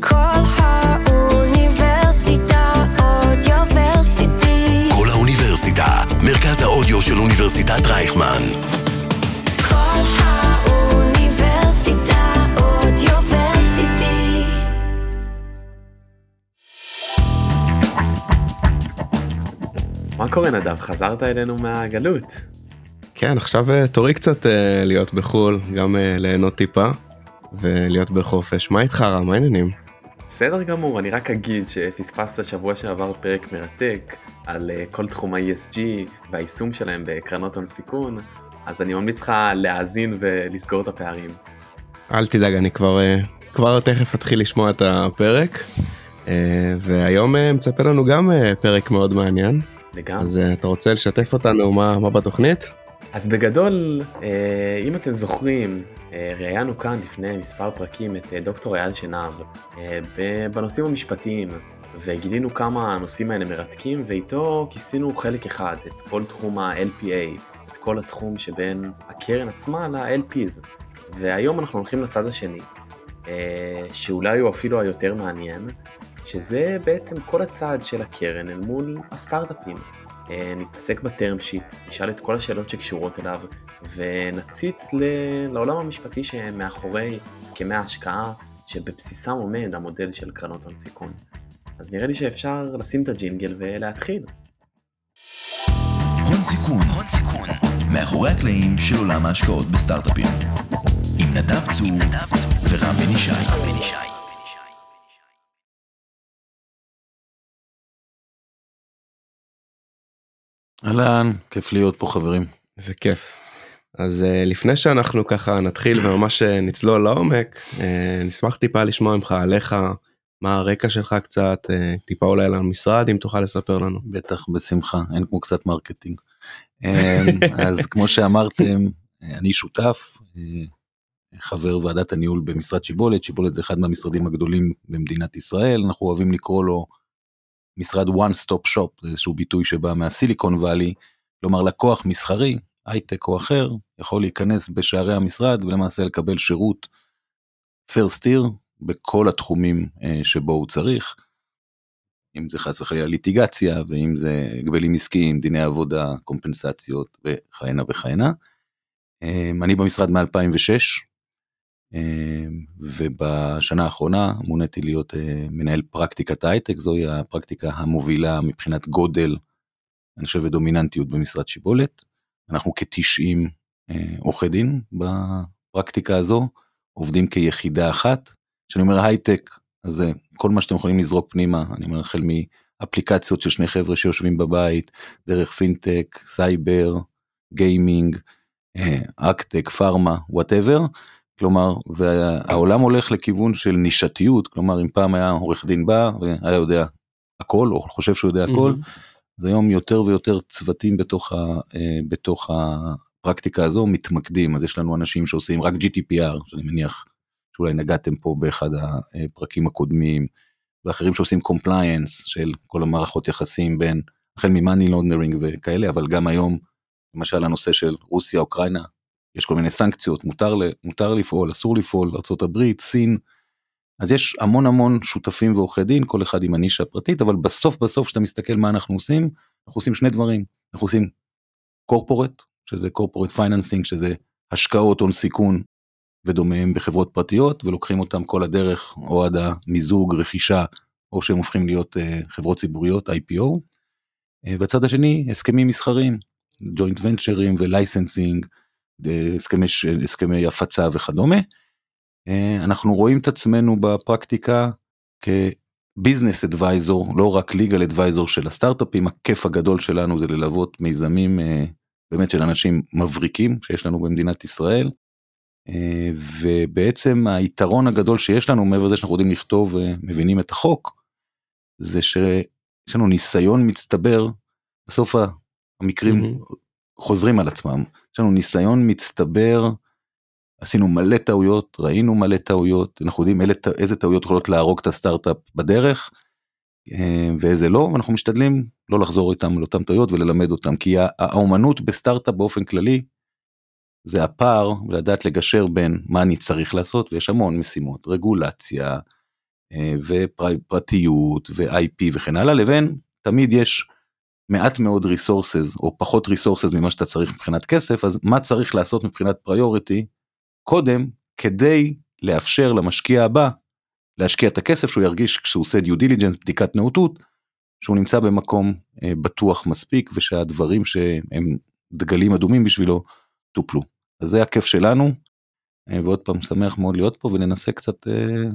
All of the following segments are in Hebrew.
כל האוניברסיטה אודיוורסיטי. כל האוניברסיטה, מרכז האודיו של אוניברסיטת רייכמן. כל האוניברסיטה אודיוורסיטי. מה קורה נדב? חזרת אלינו מהגלות. כן, עכשיו אה, תורי קצת אה, להיות בחו"ל, גם אה, ליהנות טיפה ולהיות בחופש. מה איתך רם? מה העניינים? בסדר גמור, אני רק אגיד שפספסת שבוע שעבר פרק מרתק על אה, כל תחום ה-ESG והיישום שלהם בקרנות הון סיכון, אז אני ממליץ לך להאזין ולסגור את הפערים. אל תדאג, אני כבר, אה, כבר תכף אתחיל לשמוע את הפרק. אה, והיום מצפה לנו גם פרק מאוד מעניין. לגמרי. אז אתה רוצה לשתף אותנו מה, מה בתוכנית? אז בגדול, אה, אם אתם זוכרים, אה, ראיינו כאן לפני מספר פרקים את אה, דוקטור אייל שנהב בנושאים המשפטיים, וגילינו כמה הנושאים האלה מרתקים, ואיתו כיסינו חלק אחד, את כל תחום ה-LPA, את כל התחום שבין הקרן עצמה ל-LPs. והיום אנחנו הולכים לצד השני, שאולי הוא אפילו היותר מעניין, שזה בעצם כל הצעד של הקרן אל מול הסטארט-אפים. אה, נתעסק בטרם שיט, נשאל את כל השאלות שקשורות אליו, ונציץ ל- לעולם המשפטי שמאחורי הסכמי ההשקעה, שבבסיסם עומד המודל של קרנות הון סיכון. אז נראה לי שאפשר לשים את הג'ינגל ולהתחיל. הון סיכון, הון סיכון, מאחורי הקלעים של עולם ההשקעות בסטארט-אפים. עם נדב צור ורם בן ישי. אהלן, כיף להיות פה חברים. איזה כיף. אז uh, לפני שאנחנו ככה נתחיל וממש אה, נצלול לעומק, uh, נשמח טיפה לשמוע ממך עליך, מה הרקע שלך קצת, טיפה אולי על המשרד, אם תוכל לספר לנו. בטח בשמחה, אין כמו קצת מרקטינג. אמ, אז כמו שאמרתם, אני שותף, אה, חבר ועדת הניהול במשרד שיבולת, שיבולת זה אחד מהמשרדים הגדולים במדינת ישראל, אנחנו אוהבים לקרוא לו משרד one stop shop, זה איזשהו ביטוי שבא מהסיליקון וואלי, כלומר לקוח מסחרי, הייטק או אחר, יכול להיכנס בשערי המשרד ולמעשה לקבל שירות first year בכל התחומים אה, שבו הוא צריך. אם זה חס וחלילה ליטיגציה, ואם זה הגבלים עסקיים, דיני עבודה, קומפנסציות וכהנה וכהנה. אמ, אני במשרד מ-2006, ובשנה האחרונה מוניתי להיות אה, מנהל פרקטיקת הייטק, זוהי הפרקטיקה המובילה מבחינת גודל, אני חושב, ודומיננטיות במשרד שיבולת. אנחנו כ-90 עורכי דין בפרקטיקה הזו, עובדים כיחידה אחת. כשאני אומר הייטק, אז זה כל מה שאתם יכולים לזרוק פנימה, אני אומר החל מאפליקציות של שני חבר'ה שיושבים בבית, דרך פינטק, סייבר, גיימינג, אגטק, פארמה, whatever. כלומר, והעולם הולך לכיוון של נישתיות, כלומר אם פעם היה עורך דין בא והיה יודע הכל, או חושב שהוא יודע הכל, אז היום יותר ויותר צוותים בתוך, ה, אה, בתוך הפרקטיקה הזו מתמקדים, אז יש לנו אנשים שעושים רק GDPR, שאני מניח שאולי נגעתם פה באחד הפרקים הקודמים, ואחרים שעושים compliance של כל המערכות יחסים בין, החל מ money laundering וכאלה, אבל גם היום, למשל הנושא של רוסיה, אוקראינה, יש כל מיני סנקציות, מותר, מותר לפעול, אסור לפעול, ארה"ב, סין, אז יש המון המון שותפים ועורכי דין, כל אחד עם הנישה הפרטית, אבל בסוף בסוף כשאתה מסתכל מה אנחנו עושים, אנחנו עושים שני דברים, אנחנו עושים corporate, שזה corporate financing, שזה השקעות הון סיכון ודומיהם בחברות פרטיות, ולוקחים אותם כל הדרך, או עד המיזוג, רכישה, או שהם הופכים להיות uh, חברות ציבוריות, IPO. Uh, והצד השני, הסכמים מסחריים, joint venture ים ו licensing, הסכמי, הסכמי הפצה וכדומה. אנחנו רואים את עצמנו בפרקטיקה כביזנס אדוויזור, לא רק ליגל אדוויזור של הסטארט-אפים, הכיף הגדול שלנו זה ללוות מיזמים באמת של אנשים מבריקים שיש לנו במדינת ישראל. ובעצם היתרון הגדול שיש לנו מעבר לזה שאנחנו יודעים לכתוב ומבינים את החוק, זה שיש לנו ניסיון מצטבר, בסוף המקרים mm-hmm. חוזרים על עצמם. יש לנו ניסיון מצטבר, עשינו מלא טעויות, ראינו מלא טעויות, אנחנו יודעים אלה, איזה טעויות יכולות להרוג את הסטארט-אפ בדרך, ואיזה לא, ואנחנו משתדלים לא לחזור איתם על אותם טעויות וללמד אותם, כי האומנות בסטארט-אפ באופן כללי, זה הפער ולדעת לגשר בין מה אני צריך לעשות ויש המון משימות רגולציה אה, ופרטיות ו-IP וכן הלאה לבין תמיד יש מעט מאוד resources או פחות resources ממה שאתה צריך מבחינת כסף אז מה צריך לעשות מבחינת priority קודם כדי לאפשר למשקיע הבא להשקיע את הכסף שהוא ירגיש כשהוא עושה due diligence בדיקת נאותות שהוא נמצא במקום אה, בטוח מספיק ושהדברים שהם דגלים אדומים בשבילו טופלו. אז זה הכיף שלנו אה, ועוד פעם שמח מאוד להיות פה וננסה קצת אה,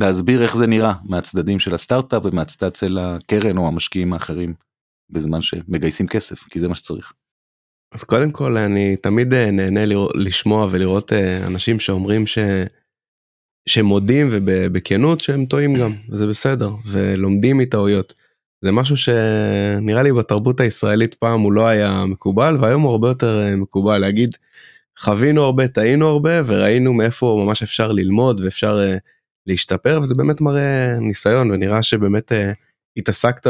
להסביר איך זה נראה מהצדדים של הסטארט-אפ ומהצדד של הקרן או המשקיעים האחרים בזמן שמגייסים כסף כי זה מה שצריך. אז קודם כל אני תמיד אה, נהנה לראות, לשמוע ולראות אה, אנשים שאומרים ש... שמודים ובכנות שהם טועים גם וזה בסדר ולומדים מטעויות. זה משהו שנראה לי בתרבות הישראלית פעם הוא לא היה מקובל והיום הוא הרבה יותר אה, מקובל להגיד חווינו הרבה טעינו הרבה וראינו מאיפה ממש אפשר ללמוד ואפשר להשתפר וזה באמת מראה ניסיון ונראה שבאמת התעסקת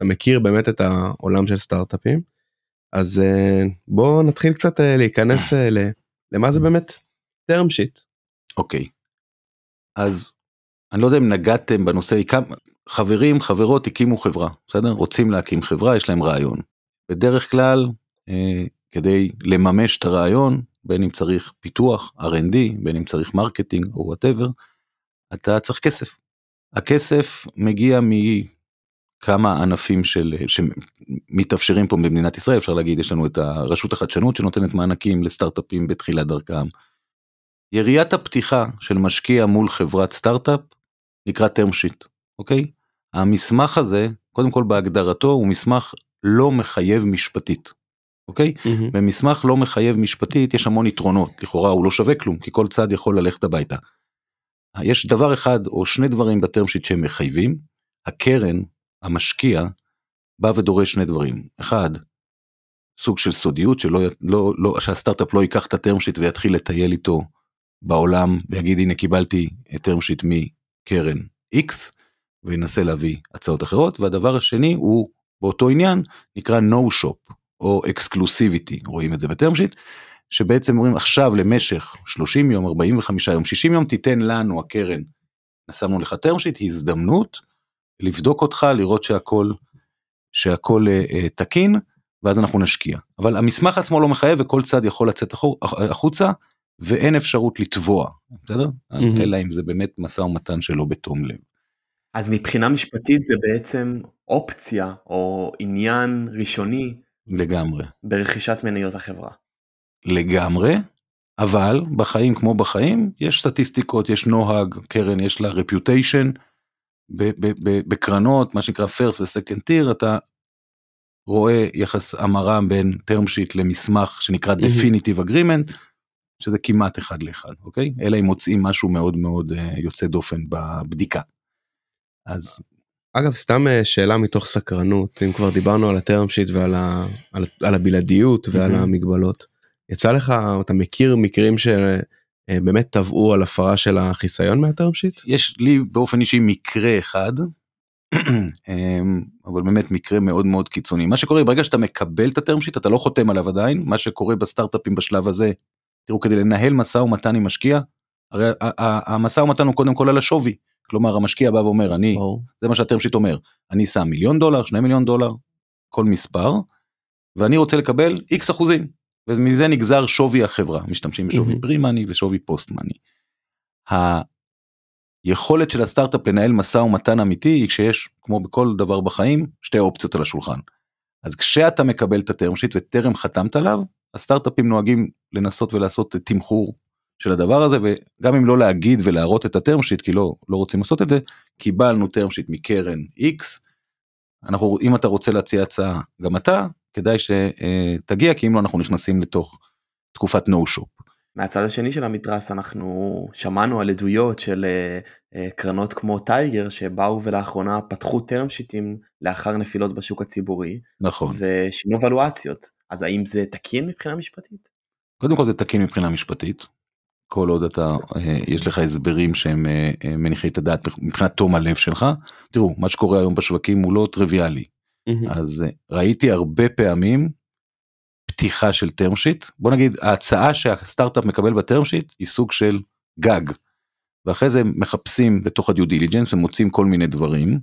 ואתה מכיר באמת את העולם של סטארט-אפים. אז uh, בוא נתחיל קצת uh, להיכנס uh, למה זה באמת term sheet. אוקיי. אז אני לא יודע אם נגעתם בנושא, חברים חברות הקימו חברה בסדר רוצים להקים חברה יש להם רעיון. בדרך כלל אה, כדי לממש את הרעיון בין אם צריך פיתוח R&D בין אם צריך מרקטינג או whatever אתה צריך כסף. הכסף מגיע מכמה ענפים של שמתאפשרים פה במדינת ישראל אפשר להגיד יש לנו את הרשות החדשנות שנותנת מענקים לסטארט-אפים בתחילת דרכם. יריית הפתיחה של משקיע מול חברת סטארט-אפ נקרא term sheet אוקיי המסמך הזה קודם כל בהגדרתו הוא מסמך לא מחייב משפטית. אוקיי? Mm-hmm. במסמך לא מחייב משפטית יש המון יתרונות לכאורה הוא לא שווה כלום כי כל צד יכול ללכת הביתה. יש דבר אחד או שני דברים בטרם שיט שהם מחייבים הקרן המשקיע בא ודורש שני דברים. אחד סוג של סודיות שלא לא לא שהסטארט-אפ לא ייקח את הטרם שיט ויתחיל לטייל איתו בעולם ויגיד הנה קיבלתי טרם שיט מקרן x וינסה להביא הצעות אחרות. והדבר השני הוא באותו עניין נקרא no shop או אקסקלוסיביטי רואים את זה בטרם שיט שבעצם אומרים עכשיו למשך 30 יום 45 יום 60 יום תיתן לנו הקרן. שמנו לך טרם שיט הזדמנות לבדוק אותך לראות שהכל שהכל אה, תקין ואז אנחנו נשקיע אבל המסמך עצמו לא מחייב וכל צד יכול לצאת החוצה ואין אפשרות לתבוע בסדר mm-hmm. אלא אם זה באמת משא ומתן שלא בתום לב. אז מבחינה משפטית זה בעצם אופציה או עניין ראשוני לגמרי ברכישת מניות החברה. לגמרי אבל בחיים כמו בחיים יש סטטיסטיקות יש נוהג קרן יש לה רפיוטיישן בקרנות מה שנקרא פרס וסקנד טיר אתה רואה יחס המרה בין term sheet למסמך שנקרא definitive agreement שזה כמעט אחד לאחד אוקיי אלא אם מוצאים משהו מאוד מאוד uh, יוצא דופן בבדיקה. אז אגב סתם אה, שאלה מתוך סקרנות אם כבר דיברנו על הטרם שיט ועל ה, על, על הבלעדיות ועל. המגבלות יצא לך אתה מכיר מקרים שבאמת אה, טבעו על הפרה של החיסיון מהטרם שיט? יש לי באופן אישי מקרה אחד אמ, אבל באמת מקרה מאוד מאוד קיצוני. מה שקורה ברגע שאתה מקבל את הטרם שיט אתה לא חותם עליו עדיין. מה שקורה בסטארט-אפים בשלב הזה תראו כדי לנהל משא ומתן עם משקיע הרי המשא ומתן הוא קודם כל על השווי. כלומר המשקיע בא ואומר אני oh. זה מה שה term sheet אומר. אני שם מיליון דולר שני מיליון דולר כל מספר ואני רוצה לקבל איקס אחוזים ומזה נגזר שווי החברה משתמשים בשווי mm-hmm. pre-money ושווי post-money. היכולת של הסטארט-אפ לנהל משא ומתן אמיתי היא כשיש כמו בכל דבר בחיים שתי אופציות על השולחן. אז כשאתה מקבל את ה term sheet וטרם חתמת עליו הסטארט-אפים נוהגים לנסות ולעשות תמחור של הדבר הזה וגם אם לא להגיד ולהראות את הטרם שיט כי לא לא רוצים לעשות את זה קיבלנו טרם שיט מקרן x. אנחנו אם אתה רוצה להציע הצעה גם אתה כדאי שתגיע כי אם לא אנחנו נכנסים לתוך תקופת no shop. מהצד השני של המתרס אנחנו שמענו על עדויות של uh, uh, קרנות כמו טייגר שבאו ולאחרונה פתחו טרם שיטים לאחר נפילות בשוק הציבורי נכון ושינו ולואציות אז האם זה תקין מבחינה משפטית? קודם כל זה תקין מבחינה משפטית כל עוד אתה אה, יש לך הסברים שהם אה, אה, מניחי את הדעת מבחינת תום הלב שלך תראו מה שקורה היום בשווקים הוא לא טריוויאלי. אז ראיתי הרבה פעמים פתיחה של term sheet. בוא נגיד ההצעה שהסטארט-אפ מקבל ב term sheet היא סוג של גג. ואחרי זה מחפשים בתוך ה due diligence ומוצאים כל מיני דברים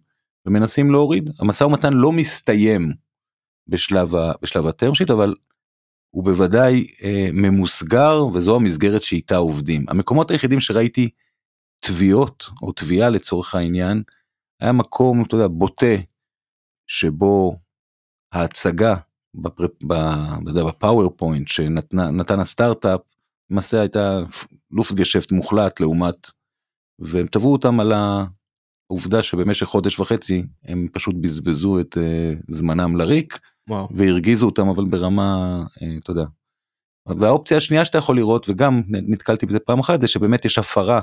ומנסים להוריד. המשא ומתן לא מסתיים בשלב ה- בשלב ה term sheet אבל הוא בוודאי אה, ממוסגר וזו המסגרת שאיתה עובדים. המקומות היחידים שראיתי תביעות או תביעה לצורך העניין היה מקום אתה יודע בוטה שבו ההצגה ב PowerPoint שנתן הסטארט-אפ למעשה הייתה Luftgeschäft מוחלט לעומת והם תבעו אותם על העובדה שבמשך חודש וחצי הם פשוט בזבזו את uh, זמנם לריק וואו. והרגיזו אותם אבל ברמה uh, אתה יודע. והאופציה השנייה שאתה יכול לראות וגם נתקלתי בזה פעם אחת זה שבאמת יש הפרה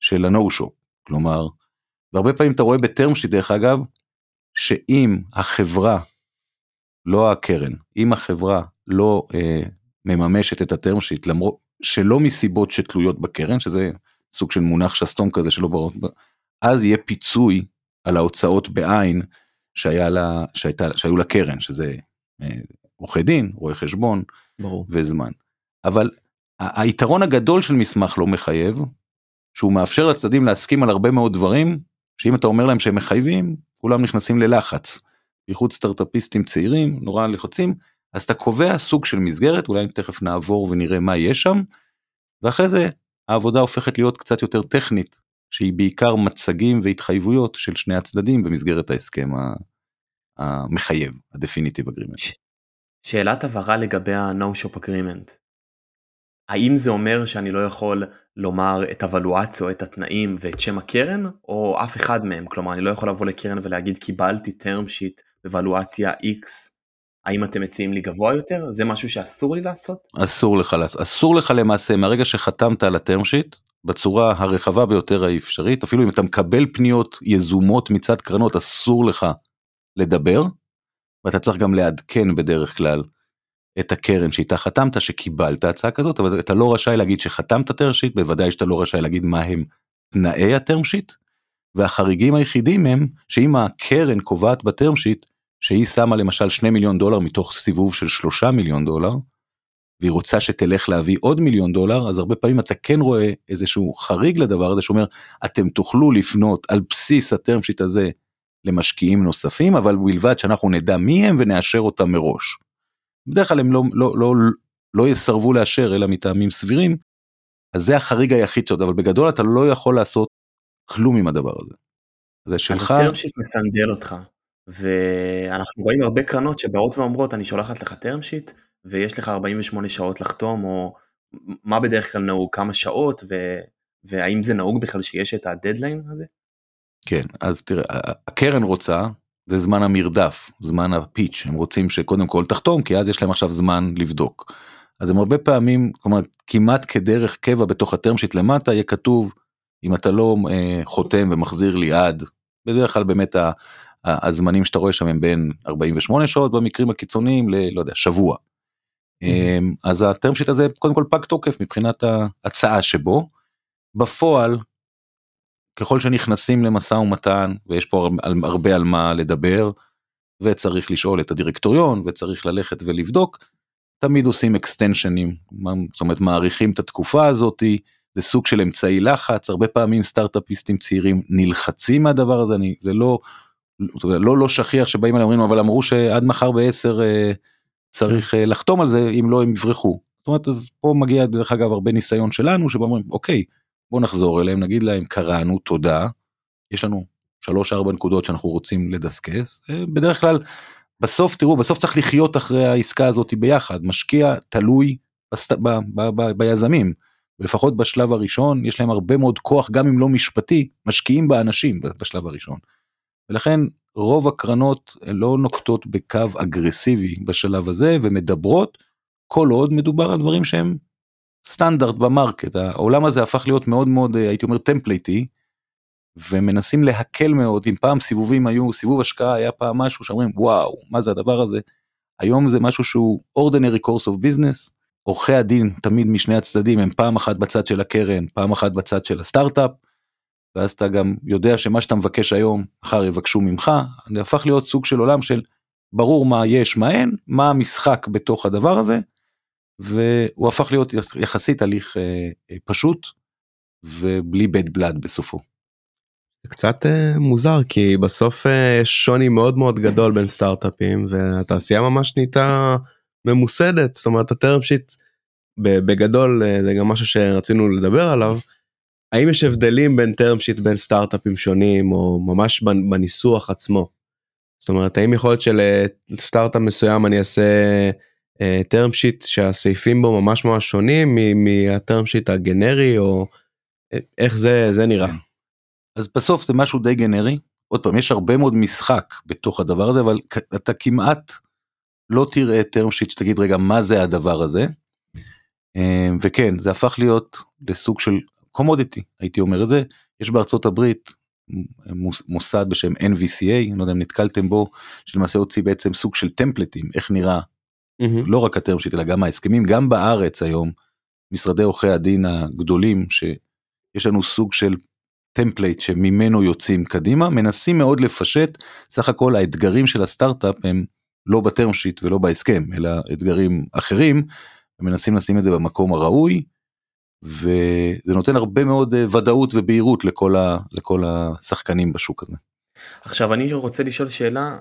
של ה-no show כלומר והרבה פעמים אתה רואה בטרם שיט דרך אגב שאם החברה לא הקרן אם החברה לא אה, מממשת את הטרם שיט למרות שלא מסיבות שתלויות בקרן שזה סוג של מונח שסתום כזה שלא ברור אז יהיה פיצוי על ההוצאות בעין שהיה לה שהייתה שהיו לקרן שזה אה, עורכי דין רואי חשבון ברור. וזמן. אבל היתרון הגדול של מסמך לא מחייב, שהוא מאפשר לצדדים להסכים על הרבה מאוד דברים, שאם אתה אומר להם שהם מחייבים, כולם נכנסים ללחץ. בייחוד סטארטאפיסטים צעירים, נורא לחוצים, אז אתה קובע סוג של מסגרת, אולי תכף נעבור ונראה מה יש שם, ואחרי זה העבודה הופכת להיות קצת יותר טכנית, שהיא בעיקר מצגים והתחייבויות של שני הצדדים במסגרת ההסכם המחייב, ה-definitive agreement. שאלת הבהרה לגבי ה-No Shop Agreement. האם זה אומר שאני לא יכול לומר את הוולואציה או את התנאים ואת שם הקרן, או אף אחד מהם? כלומר, אני לא יכול לבוא לקרן ולהגיד קיבלתי term sheet בוולואציה X, האם אתם מציעים לי גבוה יותר? זה משהו שאסור לי לעשות? אסור לך, אסור לך למעשה מהרגע שחתמת על הטרם שיט בצורה הרחבה ביותר האפשרית אפילו אם אתה מקבל פניות יזומות מצד קרנות אסור לך לדבר ואתה צריך גם לעדכן בדרך כלל את הקרן שאיתה חתמת שקיבלת הצעה כזאת אבל אתה לא רשאי להגיד שחתמת טרם שיט בוודאי שאתה לא רשאי להגיד מה הם תנאי הטרם שיט והחריגים היחידים הם שאם הקרן קובעת בטרם שיט שהיא שמה למשל 2 מיליון דולר מתוך סיבוב של 3 מיליון דולר והיא רוצה שתלך להביא עוד מיליון דולר אז הרבה פעמים אתה כן רואה איזשהו חריג לדבר הזה שאומר אתם תוכלו לפנות על בסיס הטרם שיט הזה למשקיעים נוספים אבל בלבד שאנחנו נדע מי הם ונאשר אותם מראש. בדרך כלל הם לא, לא, לא, לא יסרבו לאשר אלא מטעמים סבירים אז זה החריג היחיד שעוד אבל בגדול אתה לא יכול לעשות כלום עם הדבר הזה. זה שלך אז הטרם שיט מסנדל אותך, ואנחנו רואים הרבה קרנות שבאות ואומרות אני שולחת לך term sheet ויש לך 48 שעות לחתום, או מה בדרך כלל נהוג, כמה שעות, ו... והאם זה נהוג בכלל שיש את הדדליין הזה? כן אז תראה הקרן רוצה זה זמן המרדף זמן הפיץ' הם רוצים שקודם כל תחתום כי אז יש להם עכשיו זמן לבדוק. אז הם הרבה פעמים כלומר כמעט כדרך קבע בתוך הטרם שיט למטה יהיה כתוב אם אתה לא אה, חותם ומחזיר לי עד בדרך כלל באמת ה, ה, הזמנים שאתה רואה שם הם בין 48 שעות במקרים הקיצוניים ללא יודע שבוע. אה, אז הטרם שיט הזה קודם כל פג תוקף מבחינת ההצעה שבו. בפועל ככל שנכנסים למשא ומתן ויש פה הרבה על מה לדבר וצריך לשאול את הדירקטוריון וצריך ללכת ולבדוק תמיד עושים אקסטנשנים זאת אומרת מאריכים את התקופה הזאתי זה סוג של אמצעי לחץ הרבה פעמים סטארט-אפיסטים צעירים נלחצים מהדבר הזה אני זה לא לא לא שכיח שבאים אליהם אומרים אבל אמרו שעד מחר בעשר אה, צריך אה, לחתום על זה אם לא הם יברחו. זאת אומרת אז פה מגיע דרך אגב הרבה ניסיון שלנו שבו אומרים אוקיי בוא נחזור אליהם נגיד להם קראנו תודה. יש לנו שלוש ארבע נקודות שאנחנו רוצים לדסקס. אה, בדרך כלל בסוף תראו בסוף צריך לחיות אחרי העסקה הזאת ביחד. משקיע תלוי בסט... ב... ב... ב... ביזמים. לפחות בשלב הראשון יש להם הרבה מאוד כוח גם אם לא משפטי משקיעים באנשים בשלב הראשון. ולכן רוב הקרנות לא נוקטות בקו אגרסיבי בשלב הזה ומדברות כל עוד מדובר על דברים שהם סטנדרט ב market העולם הזה הפך להיות מאוד מאוד אה, הייתי אומר templatey. ומנסים להקל מאוד אם פעם סיבובים היו סיבוב השקעה היה פעם משהו שאומרים וואו מה זה הדבר הזה. היום זה משהו שהוא ordinary course of business עורכי הדין תמיד משני הצדדים הם פעם אחת בצד של הקרן פעם אחת בצד של הסטארט-אפ. ואז אתה גם יודע שמה שאתה מבקש היום מחר יבקשו ממך זה הפך להיות סוג של עולם של ברור מה יש מה אין מה המשחק בתוך הדבר הזה והוא הפך להיות יחסית הליך אה, אה, פשוט ובלי bad blood בסופו. זה קצת אה, מוזר כי בסוף אה, יש שוני מאוד מאוד גדול בין סטארט-אפים והתעשייה ממש נהייתה ממוסדת זאת אומרת הטרם שיט בגדול אה, זה גם משהו שרצינו לדבר עליו. האם יש הבדלים בין טרם שיט בין סטארט-אפים שונים או ממש בניסוח עצמו. זאת אומרת האם יכול להיות שלסטארט-אפ מסוים אני אעשה טרם שיט שהסעיפים בו ממש ממש שונים מהטרם שיט הגנרי או איך זה זה נראה. כן. אז בסוף זה משהו די גנרי עוד פעם יש הרבה מאוד משחק בתוך הדבר הזה אבל אתה כמעט לא תראה term sheet שתגיד רגע מה זה הדבר הזה. אמ, וכן זה הפך להיות לסוג של קומודיטי הייתי אומר את זה יש בארצות הברית מוסד בשם NVCA אני לא יודע אם נתקלתם בו שלמעשה הוציא בעצם סוג של טמפלטים איך נראה. לא רק ה term sheet אלא גם ההסכמים גם בארץ היום משרדי עורכי הדין הגדולים שיש לנו סוג של template שממנו יוצאים קדימה מנסים מאוד לפשט. סך הכל האתגרים של הסטארט-אפ הם לא ב term sheet ולא בהסכם אלא אתגרים אחרים ומנסים לשים את זה במקום הראוי וזה נותן הרבה מאוד אה, ודאות ובהירות לכל, ה, לכל השחקנים בשוק הזה. עכשיו אני רוצה לשאול שאלה.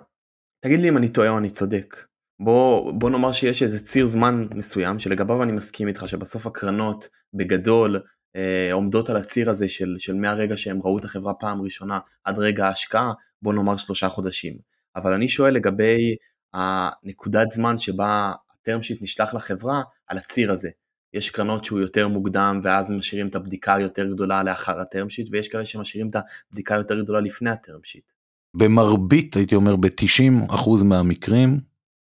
תגיד לי אם אני טועה או אני צודק בוא בוא נאמר שיש איזה ציר זמן מסוים שלגביו אני מסכים איתך שבסוף הקרנות בגדול אה, עומדות על הציר הזה של, של מהרגע שהם ראו את החברה פעם ראשונה עד רגע ההשקעה, בוא נאמר שלושה חודשים. אבל אני שואל לגבי הנקודת זמן שבה הטרם שיט נשלח לחברה על הציר הזה. יש קרנות שהוא יותר מוקדם ואז משאירים את הבדיקה היותר גדולה לאחר הטרם שיט ויש כאלה שמשאירים את הבדיקה היותר גדולה לפני הטרם שיט. במרבית הייתי אומר ב-90% מהמקרים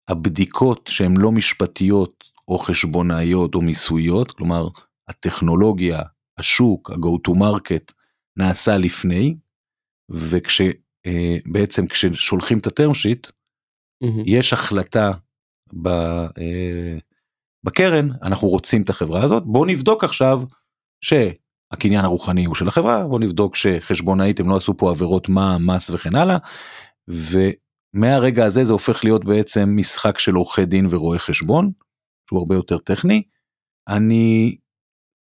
הבדיקות שהן לא משפטיות או חשבונאיות או מיסויות כלומר הטכנולוגיה השוק, ה-go to market, נעשה לפני, וכשבעצם אה, כששולחים את הטרם שיט. יש החלטה ב, אה, בקרן, אנחנו רוצים את החברה הזאת, בואו נבדוק עכשיו שהקניין הרוחני הוא של החברה, בואו נבדוק שחשבונאית הם לא עשו פה עבירות מה, מס וכן הלאה, ומהרגע הזה זה הופך להיות בעצם משחק של עורכי דין ורואי חשבון, שהוא הרבה יותר טכני. אני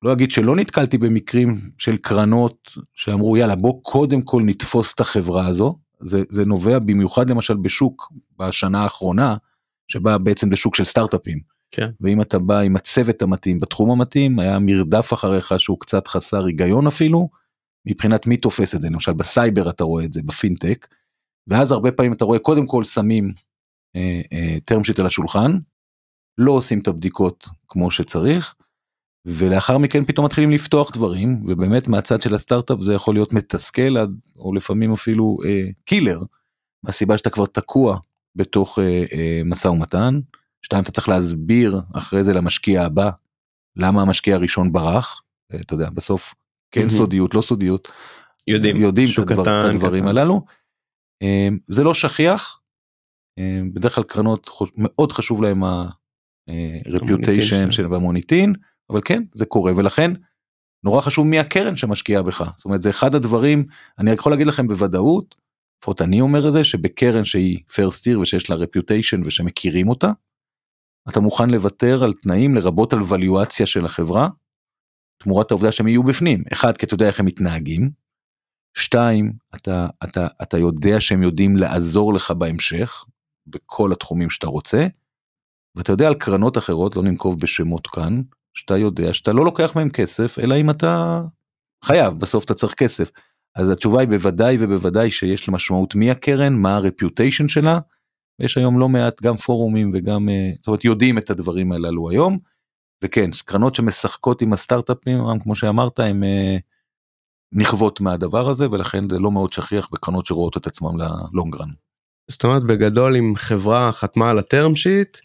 לא אגיד שלא נתקלתי במקרים של קרנות שאמרו יאללה בוא קודם כל נתפוס את החברה הזו זה זה נובע במיוחד למשל בשוק בשנה האחרונה שבא בעצם לשוק של סטארט-אפים. כן. ואם אתה בא עם הצוות המתאים בתחום המתאים היה מרדף אחריך שהוא קצת חסר היגיון אפילו מבחינת מי תופס את זה למשל בסייבר אתה רואה את זה בפינטק ואז הרבה פעמים אתה רואה קודם כל שמים אה, אה, term sheet על השולחן לא עושים את הבדיקות כמו שצריך ולאחר מכן פתאום מתחילים לפתוח דברים ובאמת מהצד של הסטארט-אפ זה יכול להיות מתסכל עד או לפעמים אפילו אה, killer מהסיבה שאתה כבר תקוע בתוך אה, אה, משא ומתן. שתיים אתה צריך להסביר אחרי זה למשקיע הבא למה המשקיע הראשון ברח אה, אתה יודע בסוף כן mm-hmm. סודיות לא סודיות יודעים יודעים את, הדבר, קטן, את הדברים קטן. הללו. אה, זה לא שכיח. אה, בדרך כלל קרנות מאוד חשוב להם ה-reputation אה, של המוניטין. אבל כן זה קורה ולכן נורא חשוב מי הקרן שמשקיעה בך זאת אומרת זה אחד הדברים אני יכול להגיד לכם בוודאות לפחות אני אומר את זה שבקרן שהיא first year ושיש לה reputation ושמכירים אותה. אתה מוכן לוותר על תנאים לרבות על ווליואציה של החברה. תמורת העובדה שהם יהיו בפנים אחד כי אתה יודע איך הם מתנהגים. שתיים אתה אתה אתה יודע שהם יודעים לעזור לך בהמשך בכל התחומים שאתה רוצה. ואתה יודע על קרנות אחרות לא ננקוב בשמות כאן שאתה יודע שאתה לא לוקח מהם כסף אלא אם אתה חייב בסוף אתה צריך כסף. אז התשובה היא בוודאי ובוודאי שיש למשמעות מי הקרן מה הרפיוטיישן שלה. יש היום לא מעט גם פורומים וגם אה, זאת אומרת יודעים את הדברים הללו היום. וכן קרנות שמשחקות עם הסטארט-אפים כמו שאמרת הם אה, נכוות מהדבר הזה ולכן זה לא מאוד שכיח בקרנות שרואות את עצמם ללונגרן. זאת אומרת בגדול אם חברה חתמה על הטרם שיט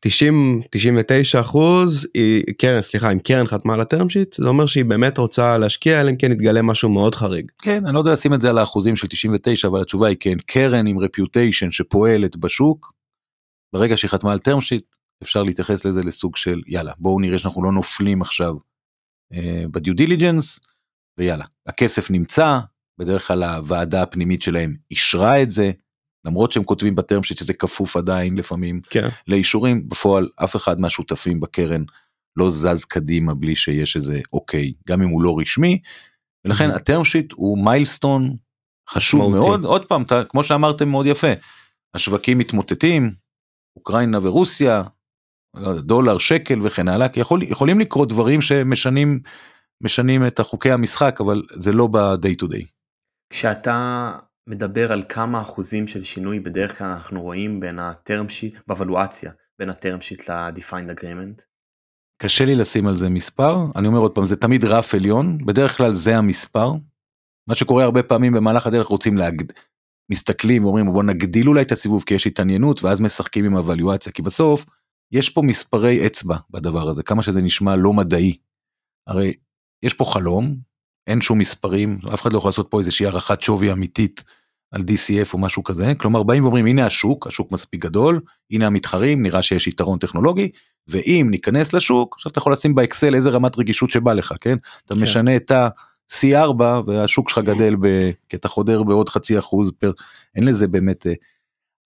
90 99 אחוז היא קרן סליחה אם קרן חתמה על הטרם שיט זה אומר שהיא באמת רוצה להשקיע אלא אם כן יתגלה משהו מאוד חריג. כן אני לא יודע לשים את זה על האחוזים של 99 אבל התשובה היא כן קרן עם רפיוטיישן שפועלת בשוק. ברגע שהיא חתמה על term sheet אפשר להתייחס לזה לסוג של יאללה בואו נראה שאנחנו לא נופלים עכשיו אה, ב due diligence ויאללה הכסף נמצא בדרך כלל הוועדה הפנימית שלהם אישרה את זה למרות שהם כותבים ב term sheet שזה כפוף עדיין לפעמים כן. לאישורים בפועל אף אחד מהשותפים בקרן לא זז קדימה בלי שיש איזה אוקיי גם אם הוא לא רשמי. ולכן Mhm. ה term sheet הוא milestone חשוב משמעותי. מאוד עוד פעם אתה, כמו שאמרתם מאוד יפה השווקים מתמוטטים אוקראינה ורוסיה לא דולר שקל וכן הלאה כי יכול, יכולים לקרות דברים שמשנים משנים את חוקי המשחק אבל זה לא ב-day to day. כשאתה מדבר על כמה אחוזים של שינוי בדרך כלל אנחנו רואים בין הטרם שיט, בוולואציה, בין הטרם שיט ל-defined agreement. קשה לי לשים על זה מספר אני אומר עוד פעם זה תמיד רף עליון בדרך כלל זה המספר. מה שקורה הרבה פעמים במהלך הדרך רוצים להגד... מסתכלים ואומרים בוא נגדיל אולי את הסיבוב כי יש התעניינות ואז משחקים עם הוואליואציה כי בסוף יש פה מספרי אצבע בדבר הזה כמה שזה נשמע לא מדעי. הרי יש פה חלום אין שום מספרים אף אחד לא יכול לעשות פה איזושהי הערכת שווי אמיתית על DCF או משהו כזה כלומר באים ואומרים הנה השוק השוק מספיק גדול הנה המתחרים נראה שיש יתרון טכנולוגי ואם ניכנס לשוק עכשיו אתה יכול לשים באקסל איזה רמת רגישות שבא לך כן אתה כן. משנה את ה. C4 והשוק שלך גדל ב... כי אתה חודר בעוד חצי אחוז פר... אין לזה באמת... אה,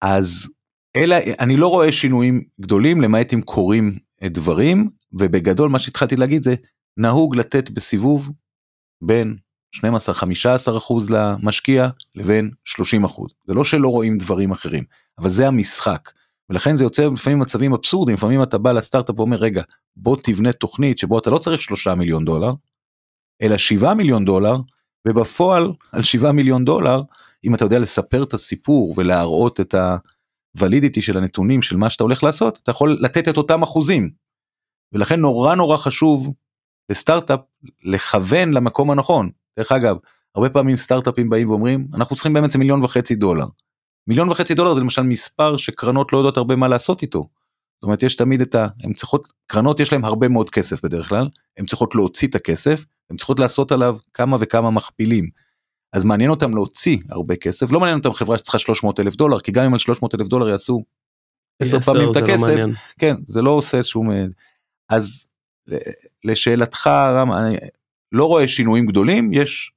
אז אלא אני לא רואה שינויים גדולים למעט אם קורים אה, דברים ובגדול מה שהתחלתי להגיד זה נהוג לתת בסיבוב בין 12-15 אחוז למשקיע לבין 30 אחוז. זה לא שלא רואים דברים אחרים אבל זה המשחק. ולכן זה יוצר לפעמים מצבים אבסורדים לפעמים אתה בא לסטארט-אפ ואומר רגע בוא תבנה תוכנית שבו אתה לא צריך 3 מיליון דולר אלא 7 מיליון דולר ובפועל על 7 מיליון דולר אם אתה יודע לספר את הסיפור ולהראות את הוולידיטי של הנתונים של מה שאתה הולך לעשות אתה יכול לתת את אותם אחוזים. ולכן נורא נורא חשוב בסטארט-אפ לכוון למקום הנכון. דרך אגב הרבה פעמים סטארט-אפים באים ואומרים אנחנו צריכים באמת מיליון וחצי דולר. מיליון וחצי דולר זה למשל מספר שקרנות לא יודעות הרבה מה לעשות איתו. זאת אומרת יש תמיד את ה... הם צריכות, קרנות יש להם הרבה מאוד כסף בדרך כלל, הן צריכות להוציא את הכסף, הן צריכות לעשות עליו כמה וכמה מכפילים. אז מעניין אותם להוציא הרבה כסף, לא מעניין אותם חברה שצריכה 300 אלף דולר, כי גם אם על 300 אלף דולר יעשו 10 פעמים את לא הכסף, מעניין. כן, זה לא עושה שום... אה, אז ל- לשאלתך, רם, אני לא רואה שינויים גדולים, יש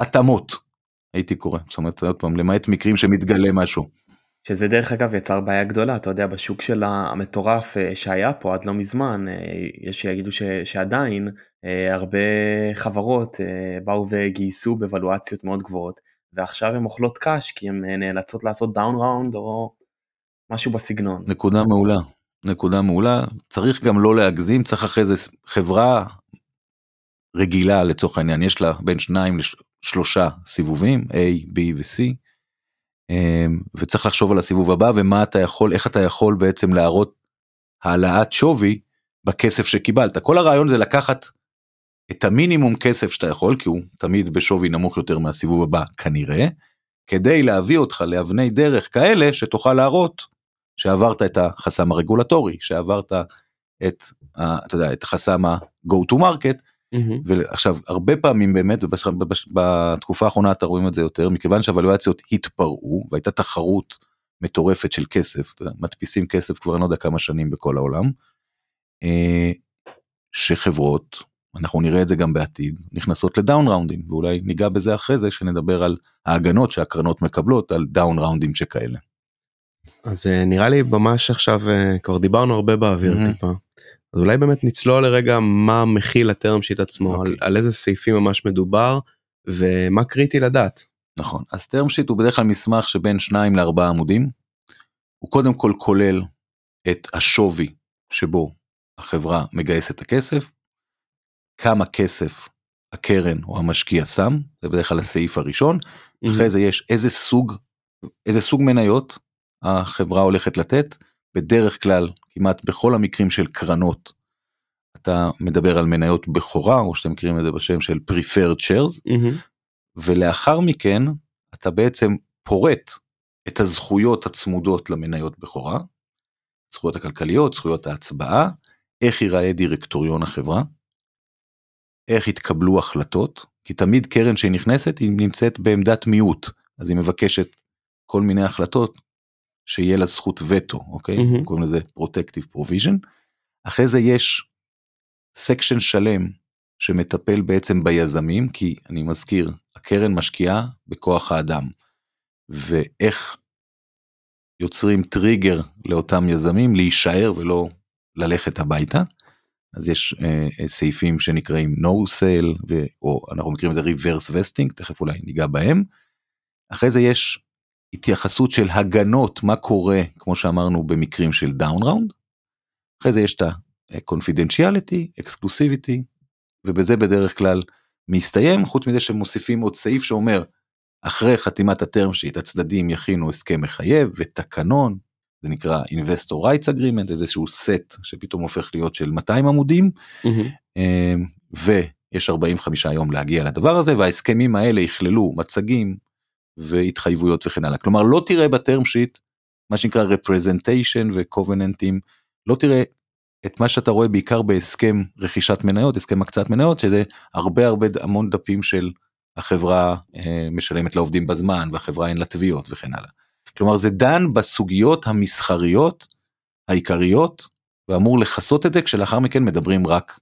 התאמות, הייתי קורא. זאת אומרת, עוד פעם, למעט מקרים שמתגלה משהו. שזה דרך אגב יצר בעיה גדולה, אתה יודע, בשוק של המטורף אה, שהיה פה עד לא מזמן, אה, יש שיגידו ש, שעדיין אה, הרבה חברות באו וגייסו בוולואציות מאוד גבוהות, ועכשיו הן אוכלות קש כי הן נאלצות לעשות דאון ראונד או משהו בסגנון. נקודה מעולה. נקודה מעולה. צריך גם לא להגזים, צריך אחרי זה חברה רגילה לצורך העניין, יש לה בין שניים לשלושה סיבובים, A, B ו-C, אמ, וצריך לחשוב על הסיבוב הבא ומה אתה יכול, איך אתה יכול בעצם להראות העלאת שווי בכסף שקיבלת. כל הרעיון זה לקחת את המינימום כסף שאתה יכול, כי הוא תמיד בשווי נמוך יותר מהסיבוב הבא כנראה, כדי להביא אותך לאבני דרך כאלה שתוכל להראות שעברת את החסם הרגולטורי, שעברת את, ה- אתה יודע, את החסם ה-go to market, מהמם. ועכשיו הרבה פעמים באמת ובש- בש- בתקופה האחרונה אתה רואים את זה יותר מכיוון שהוולואציות התפרעו והייתה תחרות מטורפת של כסף יודע, מדפיסים כסף כבר אני לא יודע כמה שנים בכל העולם. אה, שחברות אנחנו נראה את זה גם בעתיד נכנסות ל down ראונדים ואולי ניגע בזה אחרי זה שנדבר על ההגנות שהקרנות מקבלות על down ראונדים שכאלה. אז אה, נראה לי ממש עכשיו אה, כבר דיברנו הרבה באוויר מהמם. טיפה. אז אולי באמת נצלול לרגע מה מכיל הטרם שיט עצמו, על, אוקיי. על איזה סעיפים ממש מדובר ומה קריטי לדעת. נכון אז term sheet הוא בדרך כלל מסמך שבין שניים לארבעה עמודים. הוא קודם כל כולל את השווי שבו החברה מגייסת את הכסף, כמה כסף הקרן או המשקיע שם, זה בדרך כלל הסעיף הראשון, אחרי זה יש איזה סוג, איזה סוג מניות החברה הולכת לתת, בדרך כלל כמעט בכל המקרים של קרנות, אתה מדבר על מניות בכורה או שאתם מכירים את זה בשם של preferred shares, מהמם. ולאחר מכן אתה בעצם פורט את הזכויות הצמודות למניות בכורה, זכויות הכלכליות, זכויות ההצבעה, איך ייראה דירקטוריון החברה, איך יתקבלו החלטות, כי תמיד קרן שהיא נכנסת היא נמצאת בעמדת מיעוט, אז היא מבקשת כל מיני החלטות שיהיה לה זכות וטו, אוקיי? מהמם. קוראים לזה protective provision. אחרי זה יש section שלם שמטפל בעצם ביזמים, כי אני מזכיר, הקרן משקיעה בכוח האדם, ואיך יוצרים טריגר לאותם יזמים להישאר ולא ללכת הביתה. אז יש אה, אה, סעיפים שנקראים no sale ו, או אנחנו מכירים את זה reverse vesting תכף אולי ניגע בהם. אחרי זה יש התייחסות של הגנות מה קורה כמו שאמרנו במקרים של down round. אחרי זה יש את ה-confidentiality, exclusivity ובזה בדרך כלל מסתיים חוץ מזה שמוסיפים עוד סעיף שאומר אחרי חתימת ה term sheet הצדדים יכינו הסכם מחייב ותקנון זה נקרא investor rights agreement איזשהו סט שפתאום הופך להיות של 200 עמודים אה, ויש 45 יום להגיע לדבר הזה וההסכמים האלה יכללו מצגים והתחייבויות וכן הלאה כלומר לא תראה בטרם שיט מה שנקרא representation וקובננטים לא תראה את מה שאתה רואה בעיקר בהסכם רכישת מניות הסכם הקצאת מניות שזה הרבה הרבה המון דפים של החברה אה, משלמת לעובדים בזמן והחברה אין לה תביעות וכן הלאה. כלומר זה דן בסוגיות המסחריות העיקריות ואמור לכסות את זה כשלאחר מכן מדברים רק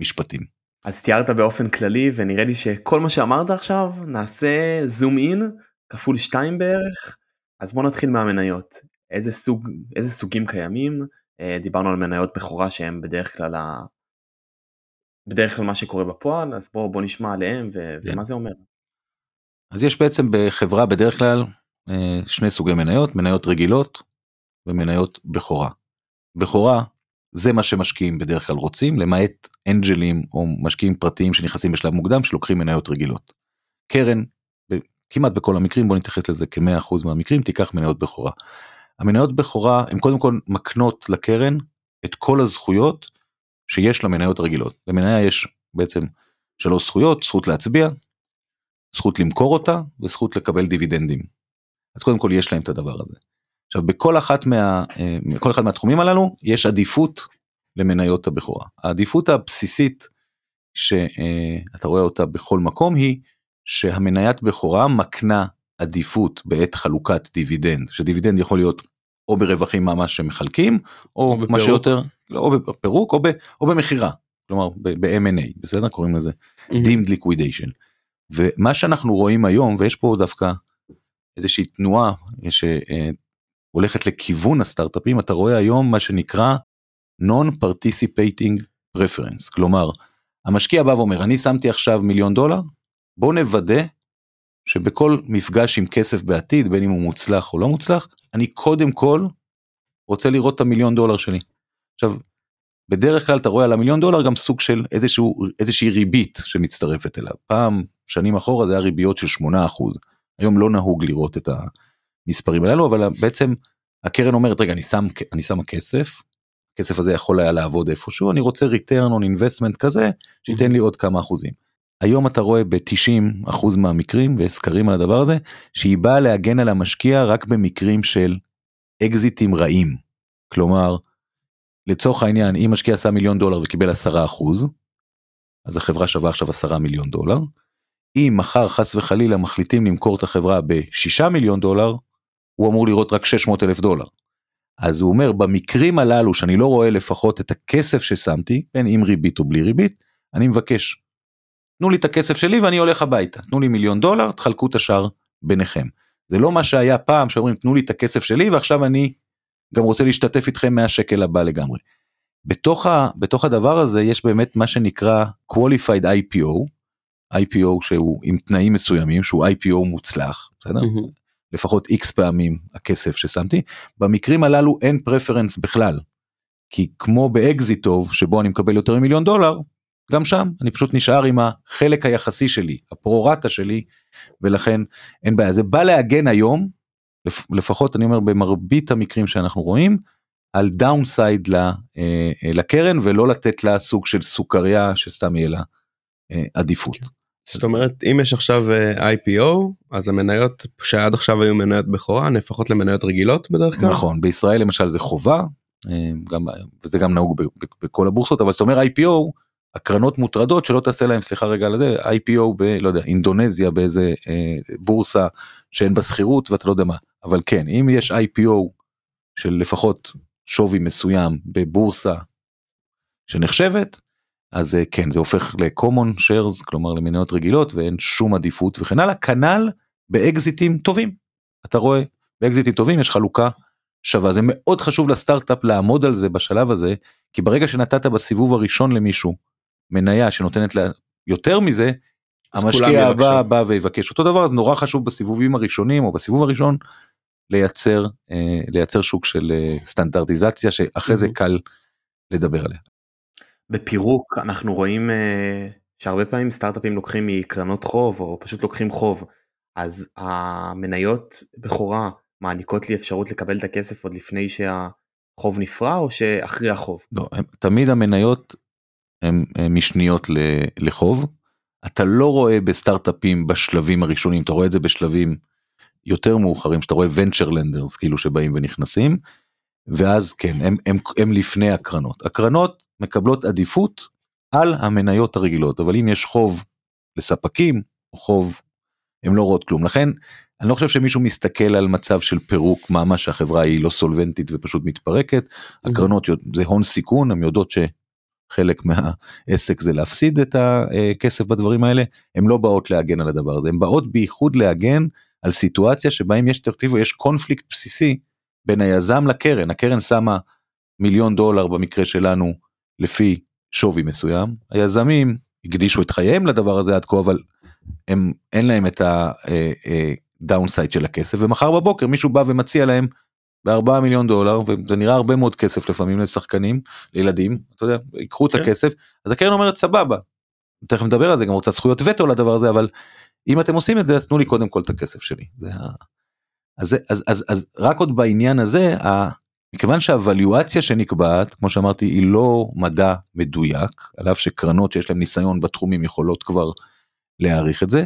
משפטים. אז תיארת באופן כללי ונראה לי שכל מה שאמרת עכשיו נעשה זום אין כפול 2 בערך אז בוא נתחיל מהמניות איזה סוג איזה סוגים קיימים אה, דיברנו על מניות בכורה שהם בדרך כלל ה... בדרך כלל מה שקורה בפועל אז בוא בוא נשמע עליהם ו... כן. ומה זה אומר. אז יש בעצם בחברה בדרך כלל אה, שני סוגי מניות מניות רגילות ומניות בכורה. בכורה זה מה שמשקיעים בדרך כלל רוצים למעט אנג'לים או משקיעים פרטיים שנכנסים בשלב מוקדם שלוקחים מניות רגילות. קרן כמעט בכל המקרים בוא נתייחס לזה כ-100% מהמקרים תיקח מניות בכורה. המניות בכורה הן קודם כל מקנות לקרן את כל הזכויות שיש למניות רגילות. למניה יש בעצם שלוש זכויות, זכות להצביע, זכות למכור אותה וזכות לקבל דיבידנדים. אז קודם כל יש להם את הדבר הזה. עכשיו בכל אחת מה, אה, כל אחד מהתחומים הללו יש עדיפות למניות הבכורה. העדיפות הבסיסית שאתה רואה אותה בכל מקום היא שהמניית בכורה מקנה עדיפות בעת חלוקת דיבידנד, שדיבידנד יכול להיות או ברווחים ממש שמחלקים, או, או מה. שיותר, לא, או בפירוק או, ב, או במכירה, כלומר ב-M&A, בסדר? קוראים לזה deemed liquidation. ומה שאנחנו רואים היום, ויש פה דווקא איזושהי תנועה שהולכת לכיוון הסטארט-אפים, אתה רואה היום מה שנקרא non-participating preference, כלומר, המשקיע בא ואומר, אני שמתי עכשיו מיליון דולר, בוא נוודא שבכל מפגש עם כסף בעתיד, בין אם הוא מוצלח או לא מוצלח, אני קודם כל רוצה לראות את המיליון דולר שלי. עכשיו, בדרך כלל אתה רואה על המיליון דולר גם סוג של איזשהו, איזושהי ריבית שמצטרפת אליו. פעם, שנים אחורה זה היה ריביות של 8%. היום לא נהוג לראות את המספרים הללו, אבל בעצם הקרן אומרת, רגע, אני שם, אני שמה כסף, הכסף הזה יכול היה לעבוד איפשהו, אני רוצה return on investment כזה, שייתן לי עוד כמה אחוזים. היום אתה רואה ב-90% מהמקרים, ויש סקרים על הדבר הזה, שהיא באה להגן על המשקיע רק במקרים של אקזיטים רעים. כלומר, לצורך העניין, אם משקיע עשה מיליון דולר וקיבל 10%, אז החברה שווה עכשיו 10 מיליון דולר. אם מחר חס וחלילה מחליטים למכור את החברה ב-6 מיליון דולר, הוא אמור לראות רק 600 אלף דולר. אז הוא אומר, במקרים הללו שאני לא רואה לפחות את הכסף ששמתי, בין עם ריבית או בלי ריבית, אני מבקש תנו לי את הכסף שלי ואני הולך הביתה, תנו לי מיליון דולר, תחלקו את השאר ביניכם. זה לא מה שהיה פעם שאומרים תנו לי את הכסף שלי ועכשיו אני גם רוצה להשתתף איתכם מהשקל הבא לגמרי. בתוך, ה, בתוך הדבר הזה יש באמת מה שנקרא qualified IPO, IPO שהוא עם תנאים מסוימים שהוא IPO מוצלח, בסדר? לפחות x פעמים הכסף ששמתי, במקרים הללו אין preference בכלל. כי כמו באקזיט טוב שבו אני מקבל יותר ממיליון דולר, גם שם אני פשוט נשאר עם החלק היחסי שלי, הפרורטה שלי, ולכן אין בעיה. זה בא להגן היום, לפחות אני אומר במרבית המקרים שאנחנו רואים, על דאונסייד לקרן ולא לתת לה סוג של סוכריה שסתם יהיה לה אה, עדיפות. זאת אומרת אם יש עכשיו אה, IPO אז המניות שעד עכשיו היו מניות בכורה נהפכות למניות רגילות בדרך כלל. נכון בישראל למשל זה חובה אה, גם וזה גם נהוג בכל הבורסות אבל זאת אומרת IPO הקרנות מוטרדות שלא תעשה להם סליחה רגע על זה IPO ב... לא יודע אינדונזיה באיזה אה, בורסה שאין בה שכירות ואתה לא יודע מה. אבל כן אם יש IPO של לפחות שווי מסוים בבורסה שנחשבת אז אה, כן זה הופך ל-common shares כלומר למניות רגילות ואין שום עדיפות וכן הלאה. כנ"ל באקזיטים טובים. אתה רואה באקזיטים טובים יש חלוקה שווה. זה מאוד חשוב לסטארט-אפ לעמוד על זה בשלב הזה כי ברגע שנתת בסיבוב הראשון למישהו מניה שנותנת לה יותר מזה המשקיע הבא. בא ויבקש אותו דבר אז נורא חשוב בסיבובים הראשונים או בסיבוב הראשון לייצר אה, לייצר שוק של אה, סטנדרטיזציה שאחרי זה מהמם. קל לדבר עליה. בפירוק אנחנו רואים אה, שהרבה פעמים סטארט-אפים לוקחים מקרנות חוב או פשוט לוקחים חוב אז המניות בכורה מעניקות לי אפשרות לקבל את הכסף עוד לפני שהחוב נפרע או שאחרי החוב. לא, הם, תמיד המניות הן משניות לחוב. אתה לא רואה בסטארט-אפים בשלבים הראשונים, אתה רואה את זה בשלבים יותר מאוחרים, שאתה רואה venture lenders כאילו שבאים ונכנסים, ואז כן, הם, הם, הם לפני הקרנות. הקרנות מקבלות עדיפות על המניות הרגילות, אבל אם יש חוב לספקים, או חוב, הם לא רואות כלום. לכן, אני לא חושב שמישהו מסתכל על מצב של פירוק, מה שהחברה היא לא סולבנטית ופשוט מתפרקת. הקרנות יודע- זה הון סיכון, הן יודעות שחלק מהעסק זה להפסיד את הכסף בדברים האלה, הן לא באות להגן על הדבר הזה, הן באות בייחוד להגן על סיטואציה שבהם יש תקציב יש קונפליקט בסיסי בין היזם לקרן, הקרן שמה מיליון דולר במקרה שלנו לפי שווי מסוים, היזמים הקדישו את חייהם לדבר הזה עד כה אבל הם אין להם את הדאונסייד של הכסף ומחר בבוקר מישהו בא ומציע להם בארבעה מיליון דולר וזה נראה הרבה מאוד כסף לפעמים לשחקנים לילדים אתה יודע ייקחו את כן. הכסף אז הקרן אומרת סבבה. תכף נדבר על זה גם רוצה זכויות וטו לדבר הזה אבל אם אתם עושים את זה אז תנו לי קודם כל את הכסף שלי. זה ה... אז, אז, אז, אז רק עוד בעניין הזה ה... מכיוון שהוואליואציה שנקבעת כמו שאמרתי היא לא מדע מדויק על אף שקרנות שיש להם ניסיון בתחומים יכולות כבר להעריך את זה.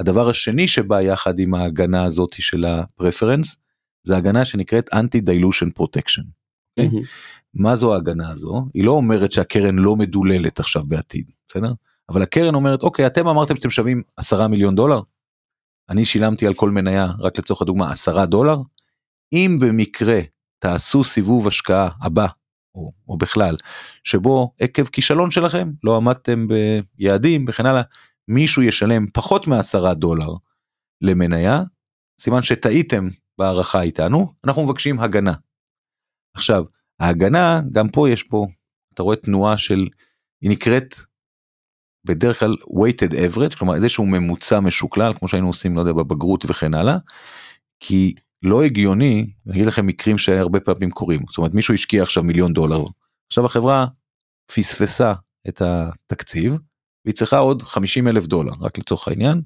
הדבר השני שבא יחד עם ההגנה הזאת של ה preference זה הגנה שנקראת anti dilution protection. מהמם. מה זו ההגנה הזו? היא לא אומרת שהקרן לא מדוללת עכשיו בעתיד, בסדר? אבל הקרן אומרת, אוקיי, אתם אמרתם שאתם שווים 10 מיליון דולר, אני שילמתי על כל מניה, רק לצורך הדוגמה, 10 דולר, אם במקרה תעשו סיבוב השקעה הבא, או, או בכלל, שבו עקב כישלון שלכם, לא עמדתם ביעדים וכן הלאה, מישהו ישלם פחות מ-10 דולר למניה, סימן שטעיתם בהערכה איתנו, אנחנו מבקשים הגנה. עכשיו, ההגנה, גם פה יש פה, אתה רואה תנועה של, היא נקראת בדרך כלל weighted average, כלומר איזשהו ממוצע משוקלל, כמו שהיינו עושים, לא יודע, בבגרות וכן הלאה, כי לא הגיוני, אני אגיד לכם מקרים שהרבה פעמים קורים, זאת אומרת מישהו השקיע עכשיו מיליון דולר, עכשיו החברה פספסה את התקציב, והיא צריכה עוד 50 אלף דולר, רק לצורך העניין,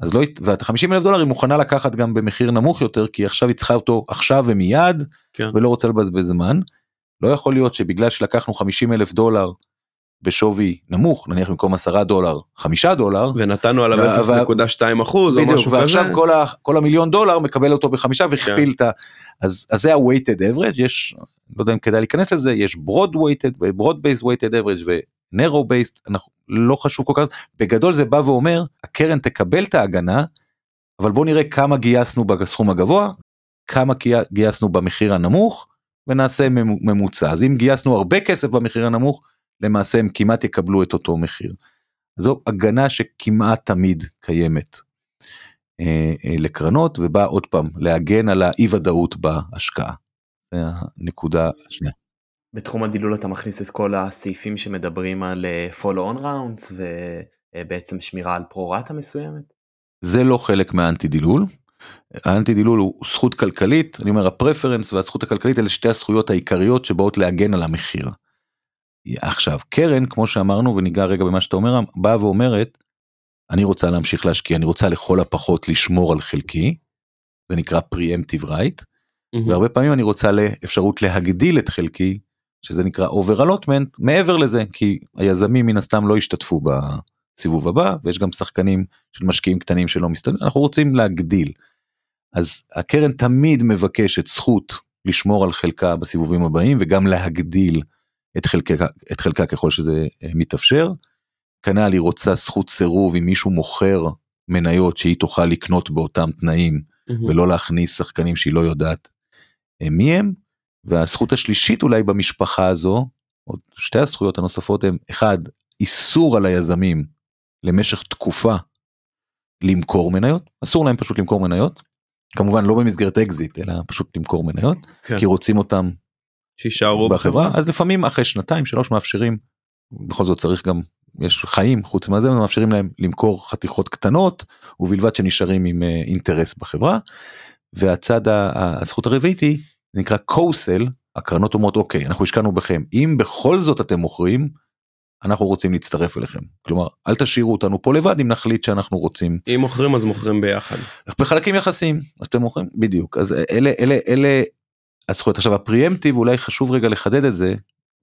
אז לא, ואת ה-50 אלף דולר היא מוכנה לקחת גם במחיר נמוך יותר, כי עכשיו היא צריכה אותו עכשיו ומיד, כן. ולא רוצה לבזבז זמן. לא יכול להיות שבגלל שלקחנו 50 אלף דולר בשווי נמוך, נניח במקום 10 דולר, 5 דולר, ונתנו עליו וה- 0.2 אחוז או בדיוק, משהו כזה. ועכשיו כל, ה, כל המיליון דולר מקבל אותו בחמישה והכפיל כן. את ה... אז, אז זה ה-weighted average, יש, לא יודע אם כדאי להיכנס לזה, יש broad weighted, broad based weighted average ו-narrow based, אנחנו, לא חשוב כל כך, בגדול זה בא ואומר, הקרן תקבל את ההגנה, אבל בוא נראה כמה גייסנו בסכום הגבוה, כמה גי- גייסנו במחיר הנמוך, ונעשה ממ- ממוצע. אז אם גייסנו הרבה כסף במחיר הנמוך, למעשה הם כמעט יקבלו את אותו מחיר. זו הגנה שכמעט תמיד קיימת אה, אה, לקרנות ובאה עוד פעם להגן על האי ודאות בהשקעה. זה הנקודה השנייה. בתחום הדילול אתה מכניס את כל הסעיפים שמדברים על אה, follow on rounds ובעצם שמירה על pro rata מסוימת. זה לא חלק מהאנטי דילול. האנטי דילול הוא זכות כלכלית, אני אומר ה preference והזכות הכלכלית אלה שתי הזכויות העיקריות שבאות להגן על המחיר. עכשיו קרן כמו שאמרנו וניגע רגע במה שאתה אומר באה ואומרת אני רוצה להמשיך להשקיע אני רוצה לכל הפחות לשמור על חלקי. זה נקרא preemptive right מהמם. והרבה פעמים אני רוצה לאפשרות להגדיל את חלקי שזה נקרא over allotment מעבר לזה כי היזמים מן הסתם לא ישתתפו בסיבוב הבא ויש גם שחקנים של משקיעים קטנים שלא מסתדרים אנחנו רוצים להגדיל. אז הקרן תמיד מבקשת זכות לשמור על חלקה בסיבובים הבאים וגם להגדיל את חלקה, את חלקה ככל שזה אה, מתאפשר. כנ"ל היא רוצה זכות סירוב אם מישהו מוכר מניות שהיא תוכל לקנות באותם תנאים מהמם. ולא להכניס שחקנים שהיא לא יודעת אה, מי הם. והזכות השלישית אולי במשפחה הזו, עוד שתי הזכויות הנוספות הם, אחד, איסור על היזמים למשך תקופה למכור מניות, אסור להם פשוט למכור מניות. כמובן לא במסגרת אקזיט אלא פשוט למכור מניות כן. כי רוצים אותם שישארו בחברה אז לפעמים אחרי שנתיים שלוש מאפשרים בכל זאת צריך גם יש חיים חוץ מהזה מאפשרים להם למכור חתיכות קטנות ובלבד שנשארים עם אה, אינטרס בחברה. והצד הזכות הרביעית היא נקרא קוסל הקרנות אומרות אוקיי אנחנו השקענו בכם. אם בכל זאת אתם מוכרים אנחנו רוצים להצטרף אליכם. כלומר אל תשאירו אותנו פה לבד אם נחליט שאנחנו רוצים. אם מוכרים אז מוכרים ביחד. בחלקים יחסיים אז אתם מוכרים? בדיוק. אז אלה אלה אלה הזכויות. עכשיו הפריאמטיב אולי חשוב רגע לחדד את זה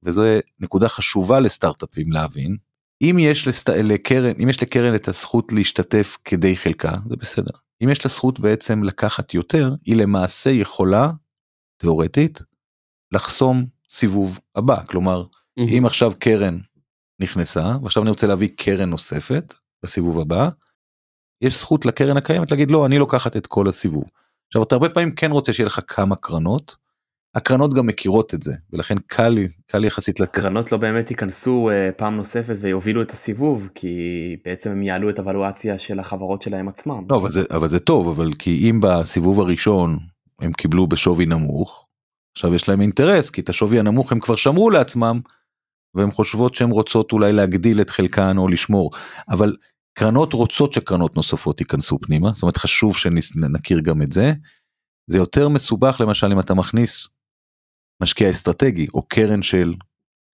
וזו נקודה חשובה לסטארט-אפים להבין. אם יש לסט... לקרן אם יש לקרן את הזכות להשתתף כדי חלקה זה בסדר. אם יש לה זכות בעצם לקחת יותר היא למעשה יכולה תאורטית לחסום סיבוב הבא כלומר אם עכשיו קרן נכנסה ועכשיו אני רוצה להביא קרן נוספת לסיבוב הבא. יש זכות לקרן הקיימת להגיד לא אני לוקחת את כל הסיבוב. עכשיו אתה הרבה פעמים כן רוצה שיהיה לך כמה קרנות. הקרנות גם מכירות את זה ולכן קל לי קל יחסית לקרן. קרנות לא באמת ייכנסו אה, פעם נוספת ויובילו את הסיבוב כי בעצם הם יעלו את הוולואציה של החברות שלהם עצמם. לא אבל זה אבל זה טוב אבל כי אם בסיבוב הראשון הם קיבלו בשווי נמוך עכשיו יש להם אינטרס כי את השווי הנמוך הם כבר שמרו לעצמם. והן חושבות שהן רוצות אולי להגדיל את חלקן או לשמור אבל קרנות רוצות שקרנות נוספות ייכנסו פנימה זאת אומרת חשוב שנכיר גם את זה. זה יותר מסובך למשל אם אתה מכניס משקיע אסטרטגי או קרן של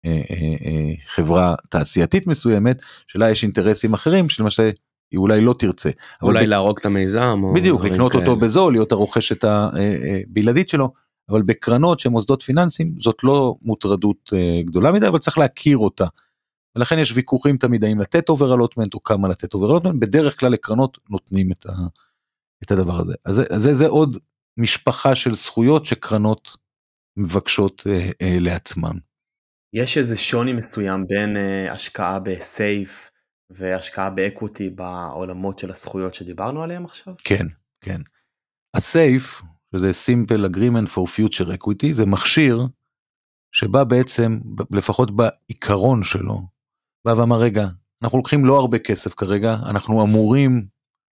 אה, אה, אה, חברה תעשייתית מסוימת שלה יש אינטרסים אחרים שלמשל היא אולי לא תרצה. אבל אולי ב- להרוג את המיזם. או בדיוק לקנות אותו כאלה. בזול להיות הרוכשת הבלעדית שלו אבל בקרנות שהן מוסדות פיננסיים זאת לא מוטרדות אה, גדולה מדי אבל צריך להכיר אותה. ולכן יש ויכוחים תמיד האם לתת over allotment או כמה לתת over allotment בדרך כלל לקרנות נותנים את, ה, את הדבר הזה אז זה, אז זה, זה עוד משפחה של זכויות שקרנות מבקשות אה, אה, לעצמן. יש איזה שוני מסוים בין אה, השקעה ב SAFE והשקעה ב equity בעולמות של הזכויות שדיברנו עליהם עכשיו? כן כן. ה SAFE שזה simple agreement for future equity זה מכשיר שבא בעצם לפחות בעיקרון שלו בא ואמר רגע אנחנו לוקחים לא הרבה כסף כרגע אנחנו אמורים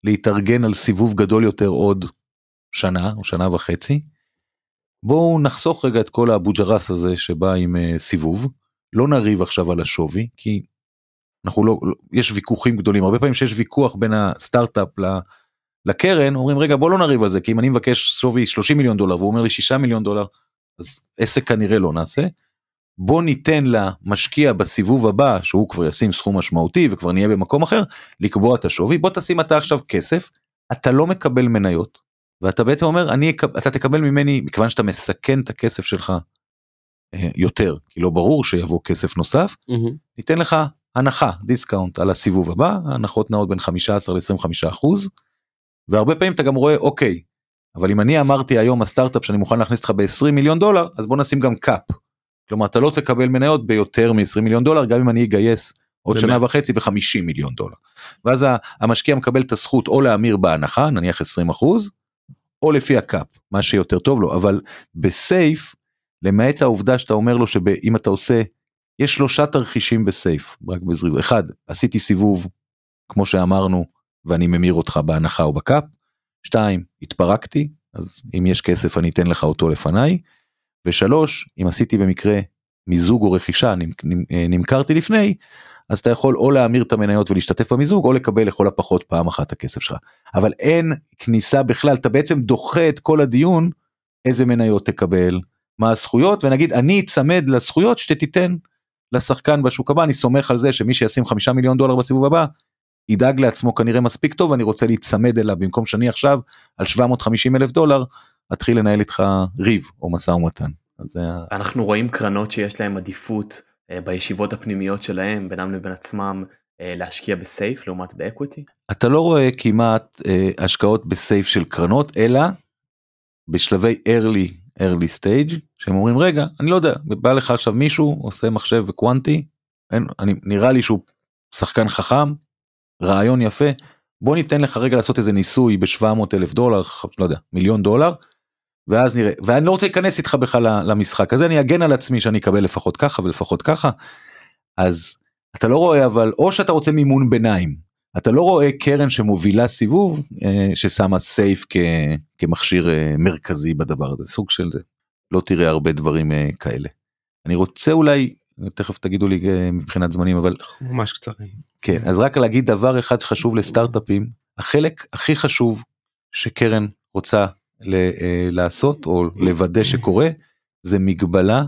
להתארגן על סיבוב גדול יותר עוד שנה או שנה וחצי. בואו נחסוך רגע את כל האבו ג'רס הזה שבא עם uh, סיבוב לא נריב עכשיו על השווי כי אנחנו לא לא- יש ויכוחים גדולים הרבה פעמים שיש ויכוח בין הסטארט-אפ לקרן אומרים רגע בוא לא נריב על זה כי אם אני מבקש שווי 30 מיליון דולר והוא אומר לי 6 מיליון דולר אז עסק כנראה לא נעשה. בוא ניתן למשקיע בסיבוב הבא שהוא כבר ישים סכום משמעותי וכבר נהיה במקום אחר לקבוע את השווי בוא תשים אתה עכשיו כסף אתה לא מקבל מניות ואתה בעצם אומר אני אתה תקבל ממני מכיוון שאתה מסכן את הכסף שלך אה, יותר כי לא ברור שיבוא כסף נוסף מהמם. ניתן לך הנחה discount על הסיבוב הבא הנחות נעות בין 15 ל-25 אחוז. והרבה פעמים אתה גם רואה אוקיי אבל אם אני אמרתי היום הסטארט-אפ שאני מוכן להכניס אותך ב-20 מיליון דולר אז בוא נשים גם cap. כלומר אתה לא תקבל מניות ביותר מ-20 מיליון דולר גם אם אני אגייס עוד באמת? שנה וחצי ב-50 מיליון דולר. ואז המשקיע מקבל את הזכות או להמיר בהנחה נניח 20 אחוז או לפי ה cap מה שיותר טוב לו אבל ב SAFE למעט העובדה שאתה אומר לו שאם אתה עושה יש שלושה תרחישים ב SAFE רק בזריזות אחד עשיתי סיבוב כמו שאמרנו ואני ממיר אותך בהנחה או בקאפ. שתיים התפרקתי אז אם יש כסף אני אתן לך אותו לפניי. ושלוש אם עשיתי במקרה מיזוג או רכישה אה, נמכרתי לפני אז אתה יכול או להמיר את המניות ולהשתתף במיזוג או לקבל לכל הפחות פעם אחת הכסף שלך אבל אין כניסה בכלל אתה בעצם דוחה את כל הדיון איזה מניות תקבל מה הזכויות ונגיד אני אצמד לזכויות שתיתן לשחקן בשוק הבא אני סומך על זה שמי שישים חמישה מיליון דולר בסיבוב הבא ידאג לעצמו כנראה מספיק טוב אני רוצה להיצמד אליו במקום שאני עכשיו על 750 אלף דולר אתחיל לנהל איתך ריב או משא ומתן. זה אנחנו רואים קרנות שיש להם עדיפות אה, בישיבות הפנימיות שלהם בינם לבין עצמם אה, להשקיע בסייף לעומת באקוויטי. אתה לא רואה כמעט אה, השקעות בסייף של קרנות אלא בשלבי early early stage שהם אומרים רגע אני לא יודע בא לך עכשיו מישהו עושה מחשב וקוונטי אין, אני נראה לי שהוא שחקן חכם רעיון יפה בוא ניתן לך רגע לעשות איזה ניסוי ב-700 אלף דולר לא יודע מיליון דולר ואז נראה ואני לא רוצה להיכנס איתך בכלל למשחק הזה אני אגן על עצמי שאני אקבל לפחות ככה ולפחות ככה. אז אתה לא רואה אבל או שאתה רוצה מימון ביניים אתה לא רואה קרן שמובילה סיבוב אה, ששמה סייף כ, כמכשיר אה, מרכזי בדבר הזה, סוג של זה. לא תראה הרבה דברים אה, כאלה. אני רוצה אולי, תכף תגידו לי מבחינת זמנים, אבל ממש קצרים. כן, אז רק להגיד דבר אחד שחשוב לסטארט-אפים, החלק הכי חשוב שקרן רוצה ל, לעשות או לוודא שקורה, זה מגבלה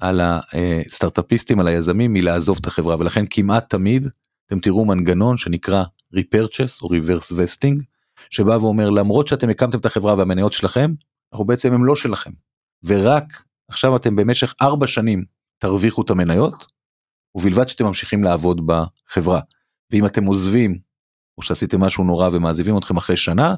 על הסטארט-אפיסטים, על היזמים מלעזוב את החברה, ולכן כמעט תמיד אתם תראו מנגנון שנקרא repurchase או reverse vesting, שבא ואומר למרות שאתם הקמתם את החברה והמניות שלכם, אנחנו בעצם הם לא שלכם, ורק עכשיו אתם במשך ארבע שנים תרוויחו את המניות, ובלבד שאתם ממשיכים לעבוד בחברה. ואם אתם עוזבים, או שעשיתם משהו נורא ומעזיבים אתכם אחרי שנה,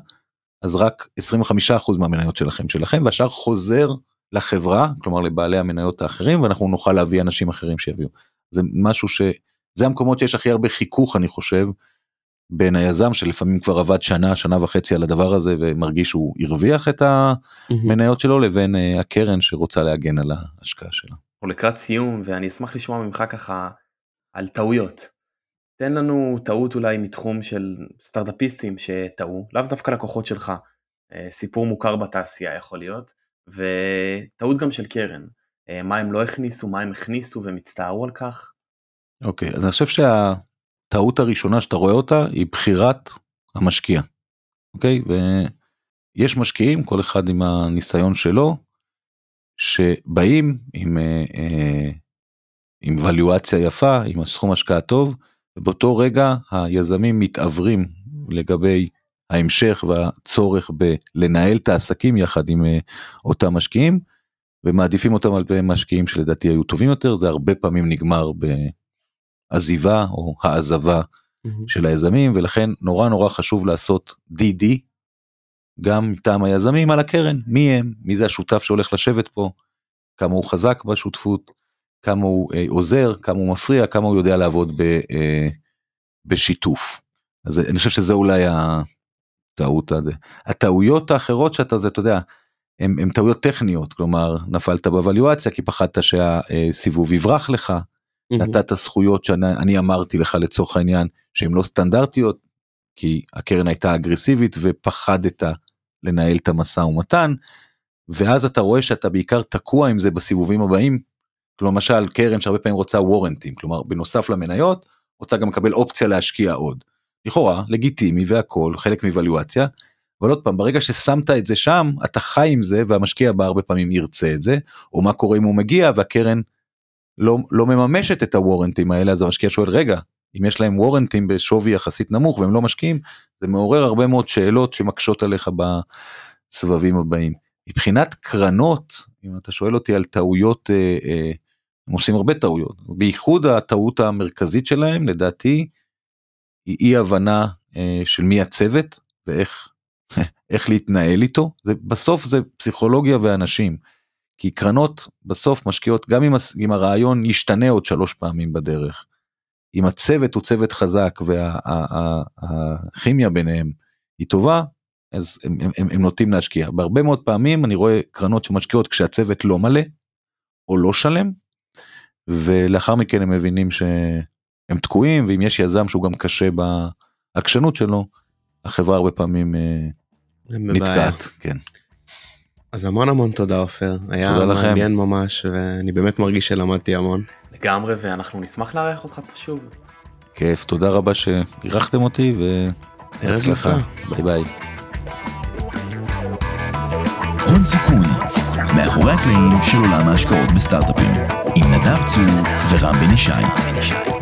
אז רק 25% מהמניות שלכם שלכם, והשאר חוזר לחברה, כלומר לבעלי המניות האחרים, ואנחנו נוכל להביא אנשים אחרים שיביאו. זה משהו ש... זה המקומות שיש הכי הרבה חיכוך, אני חושב, בין היזם שלפעמים כבר עבד שנה, שנה וחצי על הדבר הזה ומרגיש שהוא הרוויח את המניות שלו, לבין אה, הקרן שרוצה להגן על ההשקעה שלה. אנחנו לקראת סיום ואני אשמח לשמוע ממך ככה על טעויות. תן לנו טעות אולי מתחום של סטארטאפיסטים שטעו, לאו דווקא לקוחות שלך, אה, סיפור מוכר בתעשייה יכול להיות, וטעות גם של קרן, אה, מה הם לא הכניסו, מה הם הכניסו והם הצטערו על כך. אוקיי, אז אני חושב שהטעות הראשונה שאתה רואה אותה היא בחירת המשקיע. אוקיי, ויש משקיעים, כל אחד עם הניסיון שלו, שבאים עם, אה, אה, עם ולואציה יפה, עם הסכום השקעה טוב, ובאותו רגע היזמים מתעוורים לגבי ההמשך והצורך בלנהל את העסקים יחד עם אה, אותם משקיעים, ומעדיפים אותם על פני משקיעים שלדעתי היו טובים יותר, זה הרבה פעמים נגמר בעזיבה או העזבה של היזמים, ולכן נורא נורא חשוב לעשות DD, גם מטעם היזמים על הקרן, מי הם, מי זה השותף שהולך לשבת פה, כמה הוא חזק בשותפות, כמה הוא אה, עוזר, כמה הוא מפריע, כמה הוא יודע לעבוד ב, אה, בשיתוף. אז אני חושב שזה אולי הטעות הזה. הטעויות האחרות שאתה, זה, אתה יודע, הם, הם טעויות טכניות, כלומר נפלת בוואליואציה כי פחדת שהסיבוב יברח לך, נתת זכויות שאני אמרתי לך לצורך העניין שהן לא סטנדרטיות, כי הקרן הייתה אגרסיבית ופחדת לנהל את המשא ומתן, ואז אתה רואה שאתה בעיקר תקוע עם זה בסיבובים הבאים. כלומר, למשל קרן שהרבה פעמים רוצה וורנטים, כלומר בנוסף למניות, רוצה גם לקבל אופציה להשקיע עוד. לכאורה, לגיטימי והכל, חלק מוולואציה, אבל עוד פעם, ברגע ששמת את זה שם, אתה חי עם זה והמשקיע הבא הרבה פעמים ירצה את זה, או מה קורה אם הוא מגיע והקרן לא, לא מממשת את הוורנטים האלה, אז המשקיע שואל, רגע, אם יש להם וורנטים בשווי יחסית נמוך והם לא משקיעים, זה מעורר הרבה מאוד שאלות שמקשות עליך בסבבים הבאים. מבחינת קרנות, אם אתה שואל אותי על טעויות, אה, אה, הם עושים הרבה טעויות, בייחוד הטעות המרכזית שלהם לדעתי היא אי הבנה אה, של מי הצוות ואיך איך להתנהל איתו, זה, בסוף זה פסיכולוגיה ואנשים. כי קרנות בסוף משקיעות גם אם, אם הרעיון ישתנה עוד שלוש פעמים בדרך. אם הצוות הוא צוות חזק והכימיה וה, ביניהם היא טובה, אז הם, הם, הם, הם נוטים להשקיע. בהרבה מאוד פעמים אני רואה קרנות שמשקיעות כשהצוות לא מלא או לא שלם, ולאחר מכן הם מבינים שהם תקועים, ואם יש יזם שהוא גם קשה בעקשנות שלו, החברה הרבה פעמים אה, נתקעת. כן. אז המון המון תודה עופר, היה מעניין ממש ואני באמת מרגיש שלמדתי המון. לגמרי ואנחנו נשמח לארח אותך פה שוב. כיף, תודה רבה שאירחתם אותי והצלחה, ביי ביי. הון סיכון, מאחורי הקלעים של עולם ההשקעות בסטארט-אפים, עם נדב צור ורם בן ישי.